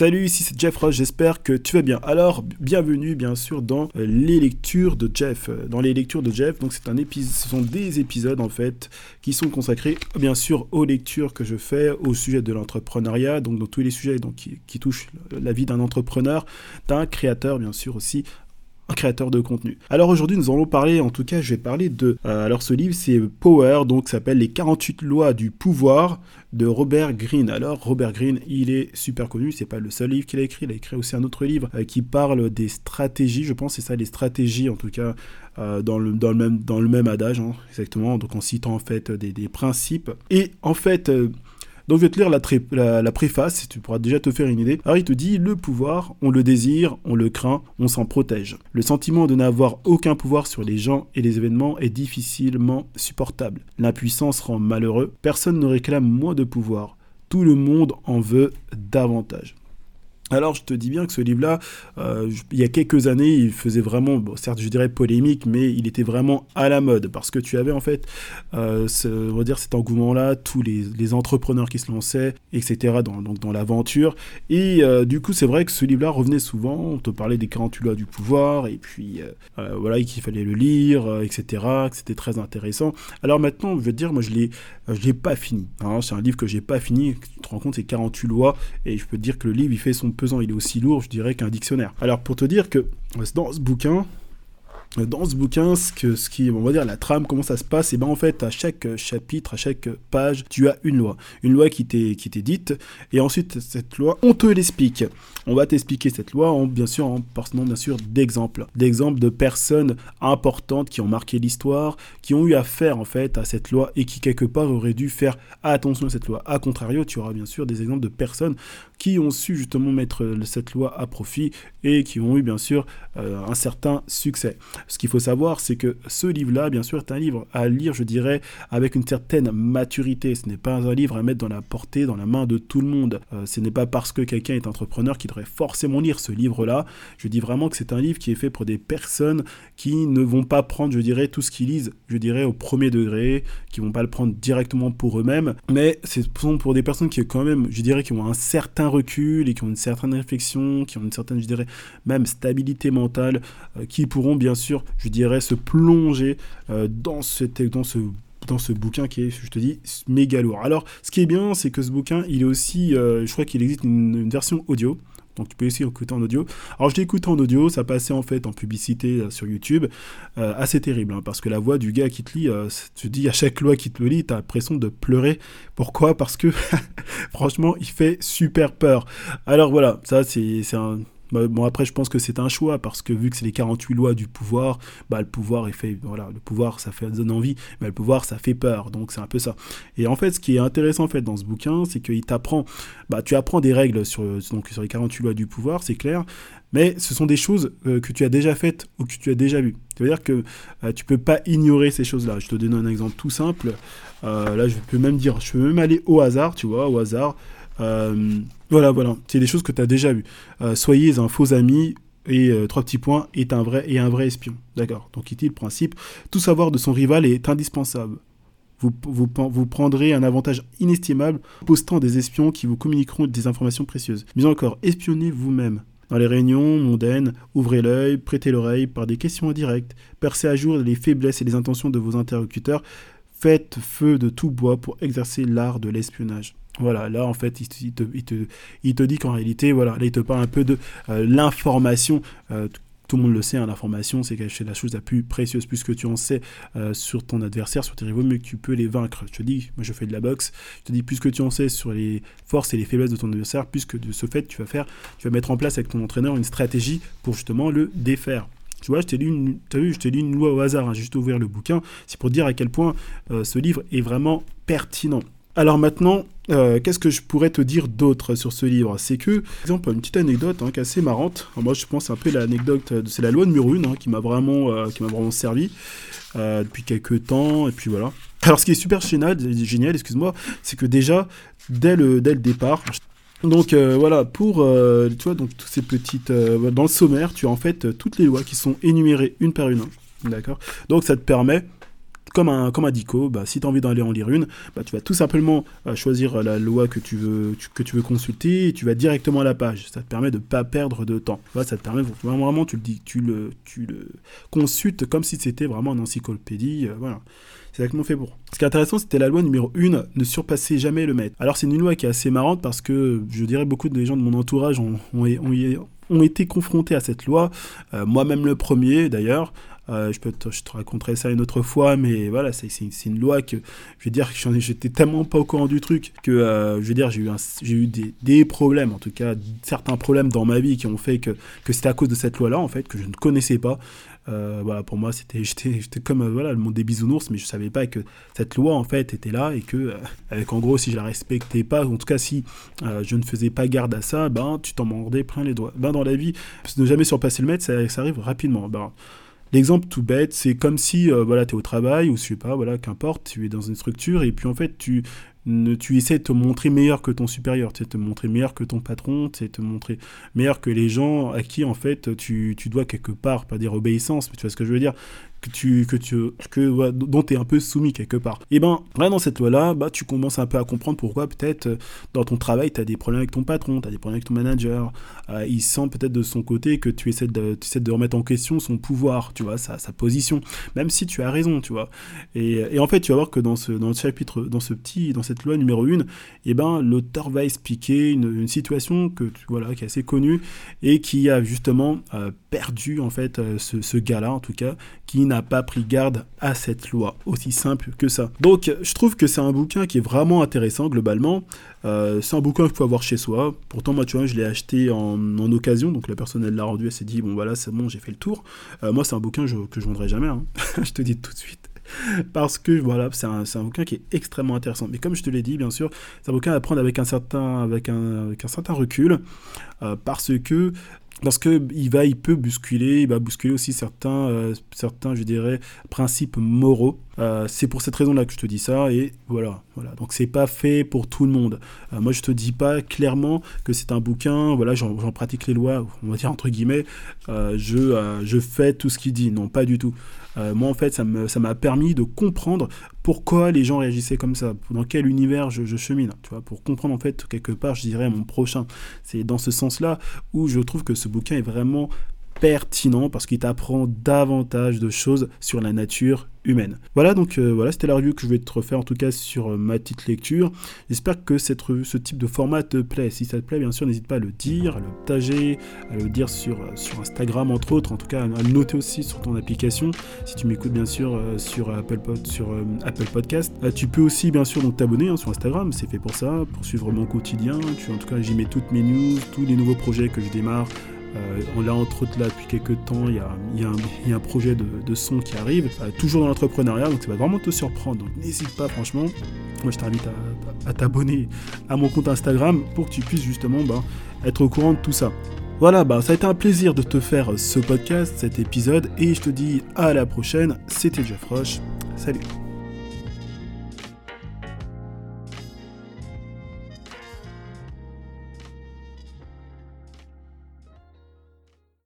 Salut, ici c'est Jeff Ross, j'espère que tu vas bien. Alors, bienvenue bien sûr dans euh, les lectures de Jeff. Euh, dans les lectures de Jeff, donc un ce sont des épisodes en fait qui sont consacrés bien sûr aux lectures que je fais au sujet de l'entrepreneuriat, donc dans tous les sujets qui touchent la vie d'un entrepreneur, d'un créateur bien sûr aussi créateur de contenu. Alors aujourd'hui, nous allons parler, en tout cas, je vais parler de. Euh, alors ce livre, c'est Power, donc s'appelle Les 48 lois du pouvoir de Robert Greene. Alors Robert Greene, il est super connu, c'est pas le seul livre qu'il a écrit, il a écrit aussi un autre livre euh, qui parle des stratégies, je pense c'est ça les stratégies en tout cas euh, dans, le, dans, le même, dans le même adage, hein, exactement, donc en citant en fait des, des principes. Et en fait, donc je vais te lire la, la, préface, tu pourras déjà te faire une idée. Il te dit, le pouvoir, on le désire, on le craint, on s'en protège. Le sentiment de n'avoir aucun pouvoir sur les gens et les événements est difficilement supportable. L'impuissance rend malheureux, personne ne réclame moins de pouvoir. Tout le monde en veut davantage. Alors je te dis bien que ce livre-là, euh, il y a quelques années, il faisait vraiment, certes je dirais polémique, mais il était vraiment à la mode parce que tu avais en fait, euh, ce, on va dire cet engouement-là, tous les, entrepreneurs qui se lançaient, etc. dans, donc dans l'aventure. Et euh, du coup c'est vrai que ce livre-là revenait souvent, on te parlait des 48 lois du pouvoir, et puis voilà qu'il fallait le lire, etc. Que c'était très intéressant. Alors maintenant, je veux dire, moi je l'ai, je l'ai pas fini. Hein, c'est un livre que j'ai pas fini. Tu te rends compte, c'est 48 lois, et je peux te dire que le livre il fait son il est aussi lourd, je dirais, qu'un dictionnaire. Alors pour te dire que dans ce bouquin, dans ce bouquin, ce, que, ce qui, on va dire, la trame, comment ça se passe, et ben en fait, à chaque chapitre, à chaque page, tu as une loi. Une loi qui t'est, qui t'est dite, et ensuite, cette loi, on te l'explique. On va t'expliquer cette loi, en, bien sûr, en partant, bien sûr, d'exemples. D'exemples de personnes importantes qui ont marqué l'histoire, qui ont eu affaire, en fait, à cette loi, et qui, quelque part, auraient dû faire attention à cette loi. A contrario, tu auras, bien sûr, des exemples de personnes qui ont su, justement, mettre cette loi à profit, et qui ont eu, bien sûr, euh, un certain succès. Ce qu'il faut savoir, c'est que ce livre-là, bien sûr, est un livre à lire, je dirais, avec une certaine maturité. Ce n'est pas un livre à mettre dans la portée, dans la main de tout le monde. Euh, ce n'est pas parce que quelqu'un est entrepreneur qu'il devrait forcément lire ce livre-là. Je dis vraiment que c'est un livre qui est fait pour des personnes qui ne vont pas prendre, je dirais, tout ce qu'ils lisent, je dirais, au premier degré, qui vont pas le prendre directement pour eux-mêmes. Mais c'est pour des personnes qui, quand même, je dirais, qui ont un certain recul et qui ont une certaine réflexion, qui ont une certaine, je dirais, même stabilité mentale, euh, qui pourront bien sûr je dirais, se plonger euh, dans, ce, dans ce dans ce bouquin qui est, je te dis, méga lourd. Alors, ce qui est bien, c'est que ce bouquin, il est aussi, euh, je crois qu'il existe une, version audio. Donc tu peux aussi écouter en audio. Alors je l'ai écouté en audio, ça passait en fait en publicité euh, sur YouTube. assez terrible, hein, parce que la voix du gars qui te lit, tu dis à chaque loi qui te le lit, t'as l'impression de pleurer. Pourquoi? Parce que franchement, il fait super peur. Alors voilà, ça c'est un bon, après, je pense que c'est un choix parce que vu que c'est les 48 lois du pouvoir, bah, le pouvoir est fait, voilà, le pouvoir, ça fait, donne envie, mais le pouvoir, ça fait peur. Donc, c'est un peu ça. Et en fait, ce qui est intéressant, en fait, dans ce bouquin, c'est qu'il t'apprend, bah, tu apprends des règles sur, donc, sur les 48 lois du pouvoir, c'est clair, mais ce sont des choses euh, que tu as déjà faites ou que tu as déjà vues. C'est-à-dire que euh, tu peux pas ignorer ces choses-là. Je te donne un exemple tout simple. Euh, là, je peux même dire, je peux même aller au hasard, tu vois, au hasard. Euh, voilà, voilà. C'est des choses que tu as déjà vues. Euh, soyez un faux ami et euh, trois petits points est un vrai et un vrai espion. D'accord. Donc ici le principe, tout savoir de son rival est indispensable. Vous, vous, vous, prendrez un avantage inestimable postant des espions qui vous communiqueront des informations précieuses. Mais encore, espionnez vous-même. Dans les réunions mondaines, ouvrez l'œil, prêtez l'oreille par des questions indirectes, percez à jour les faiblesses et les intentions de vos interlocuteurs, faites feu de tout bois pour exercer l'art de l'espionnage. Voilà, là en fait, il te, dit qu'en réalité, voilà, là il te parle un peu de euh, l'information. Euh, tout le monde le sait, hein, l'information, c'est la chose la plus précieuse. Plus que tu en sais euh, sur ton adversaire, sur tes rivaux, mieux que tu peux les vaincre. Je te dis, moi je fais de la boxe, je te dis, plus que tu en sais sur les forces et les faiblesses de ton adversaire, plus que de ce fait, tu vas faire, tu vas mettre en place avec ton entraîneur une stratégie pour justement le défaire. Tu vois, je t'ai lu une, vu, je lu une loi au hasard, hein, juste ouvert le bouquin. C'est pour dire à quel point ce livre est vraiment pertinent. Alors maintenant, euh, qu'est-ce que je pourrais te dire d'autre sur ce livre? C'est que, par exemple, une petite anecdote hein, qui est assez marrante. moi, je pense un peu l'anecdote, euh, c'est la loi de Murune hein, qui m'a vraiment, euh, qui m'a vraiment servi depuis quelques temps. Et puis voilà. Alors, ce qui est super génial, génial excuse-moi, c'est que déjà, dès le, départ, donc voilà, pour tu vois, donc toutes ces petites dans le sommaire, tu as en fait toutes les lois qui sont énumérées une par une. D'accord? Donc ça te permet comme un, comme un dico, bah, si tu as envie d'aller en lire une, bah, tu vas tout simplement euh, choisir la loi que tu, veux, que tu veux consulter et tu vas directement à la page. Ça te permet de ne pas perdre de temps. ça te permet vraiment, tu le, dis, tu le, tu le consultes comme si c'était vraiment une encyclopédie. Euh, voilà. C'est exactement fait pour. Ce qui est intéressant, c'était la loi numéro 1, ne surpasser jamais le maître. Alors c'est une loi qui est assez marrante parce que je dirais beaucoup de gens de mon entourage ont, ont, ont, été confrontés à cette loi, euh, moi-même le premier d'ailleurs. Euh, je, te, raconterai ça une autre fois, mais voilà, c'est une loi que, je veux dire, j'étais tellement pas au courant du truc que, euh, je veux dire, j'ai eu, des, problèmes, en tout cas, certains problèmes dans ma vie qui ont fait que, que c'était à cause de cette loi-là, en fait, que je ne connaissais pas. Euh, voilà, pour moi, c'était, j'étais, comme voilà, le monde des bisounours, mais je savais pas que cette loi, en fait, était là et que, avec en gros, si je la respectais pas, en tout cas, si je ne faisais pas garde à ça, ben, tu t'en mordais plein les doigts. Ben, dans la vie, ne jamais surpasser le maître, ça, ça arrive rapidement. Ben, L'exemple tout bête, c'est comme si euh, voilà, tu es au travail ou je sais pas, voilà, qu'importe, tu es dans une structure et puis en fait tu tu essaies de te montrer meilleur que ton supérieur, tu sais, te montrer meilleur que ton patron, tu sais, te montrer meilleur que les gens à qui en fait tu, tu dois quelque part, pas dire obéissance, mais tu vois ce que je veux dire, que tu, que tu, que, dont tu es un peu soumis quelque part. Et ben, là, dans cette loi-là, bah, tu commences un peu à comprendre pourquoi peut-être euh, dans ton travail, tu as des problèmes avec ton patron, tu as des problèmes avec ton manager. Euh, il sent peut-être de son côté que tu essaies, de, tu essaies de remettre en question son pouvoir, tu vois, sa, sa position, même si tu as raison, tu vois. Et, et, en fait, tu vas voir que dans ce, dans ce chapitre, dans ce petit, dans cette loi numéro 1, et ben, l'auteur va expliquer une, une, situation que, voilà, qui est assez connue et qui a justement euh, perdu, en fait, ce, ce gars-là, en tout cas, qui n'a pas pris garde à cette loi. Aussi simple que ça. Donc, je trouve que c'est un bouquin qui est vraiment intéressant globalement. Euh, c'est un bouquin qu'il faut avoir chez soi. Pourtant, moi, tu vois, je l'ai acheté en, occasion. Donc, la personne, elle l'a rendu, elle s'est dit, bon, voilà, c'est bon, j'ai fait le tour. Euh, moi, c'est un bouquin que je vendrai jamais. Hein. je te dis tout de suite parce que voilà, c'est un, un, bouquin qui est extrêmement intéressant. Mais comme je te l'ai dit, bien sûr, c'est un bouquin à prendre avec un certain, avec un, avec un certain recul, euh, parce que parce il va, il peut bousculer, il va bousculer aussi certains, euh, certains, je dirais, principes moraux. Euh, c'est pour cette raison-là que je te dis ça, et voilà, voilà. Donc c'est pas fait pour tout le monde. Euh, moi, je te dis pas clairement que c'est un bouquin. Voilà, j'en pratique les lois, on va dire entre guillemets. je, je fais tout ce qu'il dit. Non, pas du tout. moi, en fait, ça m'a permis de comprendre pourquoi les gens réagissaient comme ça, dans quel univers je, chemine, tu vois, pour comprendre en fait quelque part, je dirais, mon prochain. C'est dans ce sens-là où je trouve que ce bouquin est vraiment pertinent parce qu'il t'apprend davantage de choses sur la nature humaine. Voilà, donc euh, voilà, c'était la review que je vais te refaire en tout cas sur euh, ma petite lecture. J'espère que cette ce type de format te plaît. Si ça te plaît, bien sûr, n'hésite pas à le dire, à le partager, à le dire sur, euh, sur Instagram entre autres, en tout cas à noter aussi sur ton application. Si tu m'écoutes bien sûr sur Apple, Pod, sur, Apple Podcast, tu peux aussi bien sûr t'abonner hein, sur Instagram, c'est fait pour ça, pour suivre mon quotidien. Tu, en tout cas, j'y mets toutes mes news, tous les nouveaux projets que je démarre. Euh, on l'a entre autres là depuis quelques temps, il y a, un, projet de, son qui arrive, euh, toujours dans l'entrepreneuriat, donc ça va vraiment te surprendre. Donc n'hésite pas franchement, moi je t'invite à, t'abonner à mon compte Instagram pour que tu puisses justement bah, être au courant de tout ça. Voilà, bah, ça a été un plaisir de te faire ce podcast, cet épisode, et je te dis à la prochaine, c'était Jeff Roche, salut